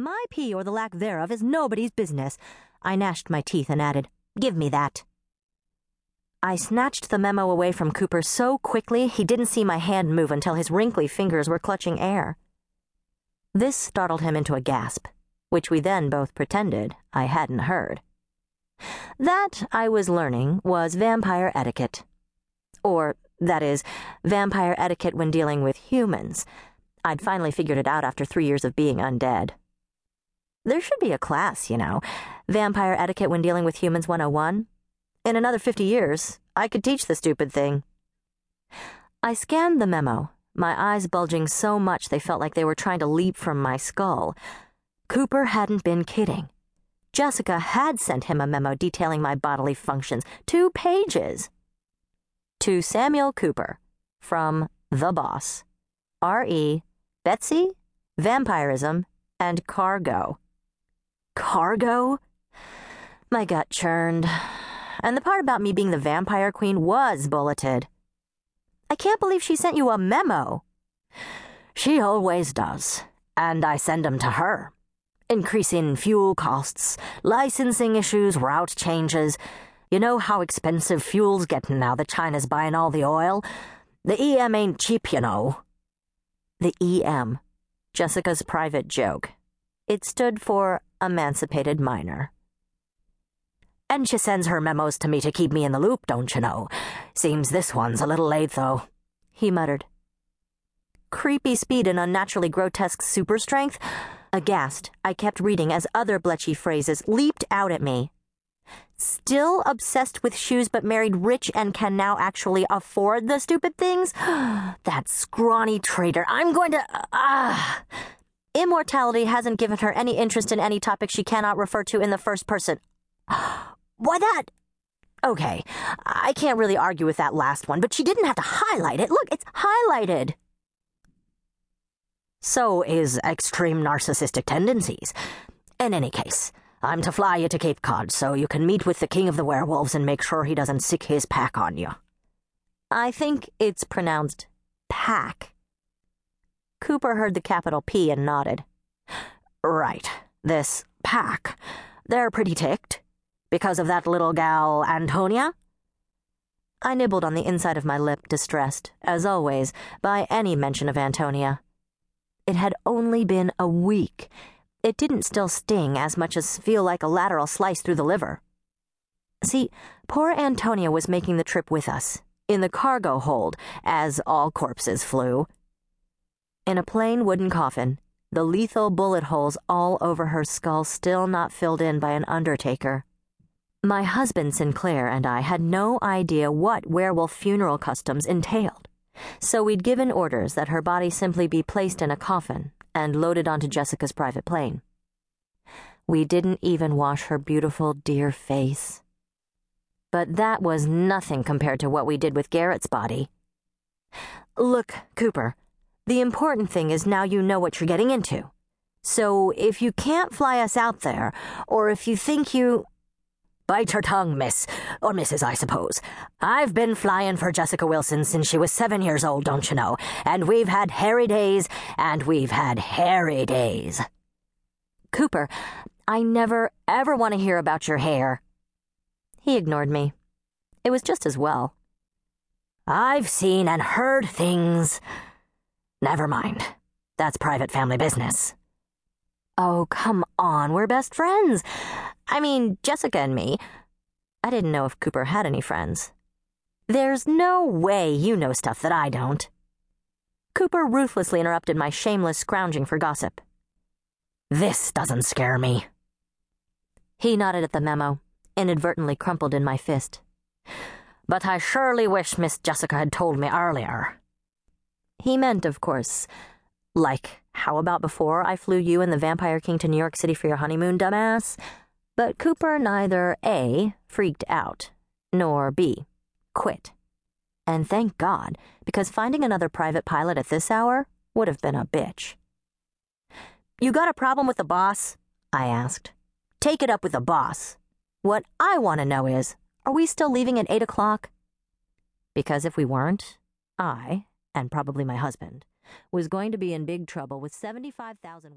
My pee or the lack thereof is nobody's business. I gnashed my teeth and added, Give me that. I snatched the memo away from Cooper so quickly he didn't see my hand move until his wrinkly fingers were clutching air. This startled him into a gasp, which we then both pretended I hadn't heard. That, I was learning, was vampire etiquette. Or, that is, vampire etiquette when dealing with humans. I'd finally figured it out after three years of being undead. There should be a class, you know. Vampire Etiquette when Dealing with Humans 101. In another 50 years, I could teach the stupid thing. I scanned the memo, my eyes bulging so much they felt like they were trying to leap from my skull. Cooper hadn't been kidding. Jessica had sent him a memo detailing my bodily functions, two pages. To Samuel Cooper, from The Boss, R.E., Betsy, Vampirism, and Cargo cargo? My gut churned. And the part about me being the vampire queen was bulleted. I can't believe she sent you a memo. She always does, and I send 'em to her. Increasing fuel costs, licensing issues, route changes. You know how expensive fuel's getting now that China's buying all the oil? The EM ain't cheap, you know. The EM. Jessica's private joke. It stood for Emancipated Minor. And she sends her memos to me to keep me in the loop, don't you know? Seems this one's a little late, though, he muttered. Creepy speed and unnaturally grotesque super strength? Aghast, I kept reading as other bletchy phrases leaped out at me. Still obsessed with shoes but married rich and can now actually afford the stupid things? that scrawny traitor. I'm going to. Ah. Uh, Immortality hasn't given her any interest in any topic she cannot refer to in the first person. Why that? Okay, I can't really argue with that last one, but she didn't have to highlight it. Look, it's highlighted. So is extreme narcissistic tendencies. In any case, I'm to fly you to Cape Cod so you can meet with the king of the werewolves and make sure he doesn't sic his pack on you. I think it's pronounced pack. Cooper heard the capital P and nodded. Right, this pack. They're pretty ticked. Because of that little gal, Antonia? I nibbled on the inside of my lip, distressed, as always, by any mention of Antonia. It had only been a week. It didn't still sting as much as feel like a lateral slice through the liver. See, poor Antonia was making the trip with us, in the cargo hold, as all corpses flew. In a plain wooden coffin, the lethal bullet holes all over her skull still not filled in by an undertaker. My husband Sinclair and I had no idea what werewolf funeral customs entailed, so we'd given orders that her body simply be placed in a coffin and loaded onto Jessica's private plane. We didn't even wash her beautiful, dear face. But that was nothing compared to what we did with Garrett's body. Look, Cooper, the important thing is now you know what you're getting into. So if you can't fly us out there, or if you think you. Bite your tongue, miss. Or Mrs., I suppose. I've been flying for Jessica Watson since she was seven years old, don't you know? And we've had hairy days, and we've had hairy days. Cooper, I never, ever want to hear about your hair. He ignored me. It was just as well. I've seen and heard things. Never mind. That's private family business. Oh, come on, we're best friends. I mean, Jessica and me. I didn't know if Cooper had any friends. There's no way you know stuff that I don't. Cooper ruthlessly interrupted my shameless scrounging for gossip. This doesn't scare me. He nodded at the memo, inadvertently crumpled in my fist. But I surely wish Miss Jessica had told me earlier. He meant, of course, like, how about before I flew you and the Vampire King to New York City for your honeymoon, dumbass? But Cooper neither A, freaked out, nor B, quit. And thank God, because finding another private pilot at this hour would have been a bitch. You got a problem with the boss? I asked. Take it up with the boss. What I want to know is, are we still leaving at 8 o'clock? Because if we weren't, I, and probably my husband, was going to be in big trouble with 75,000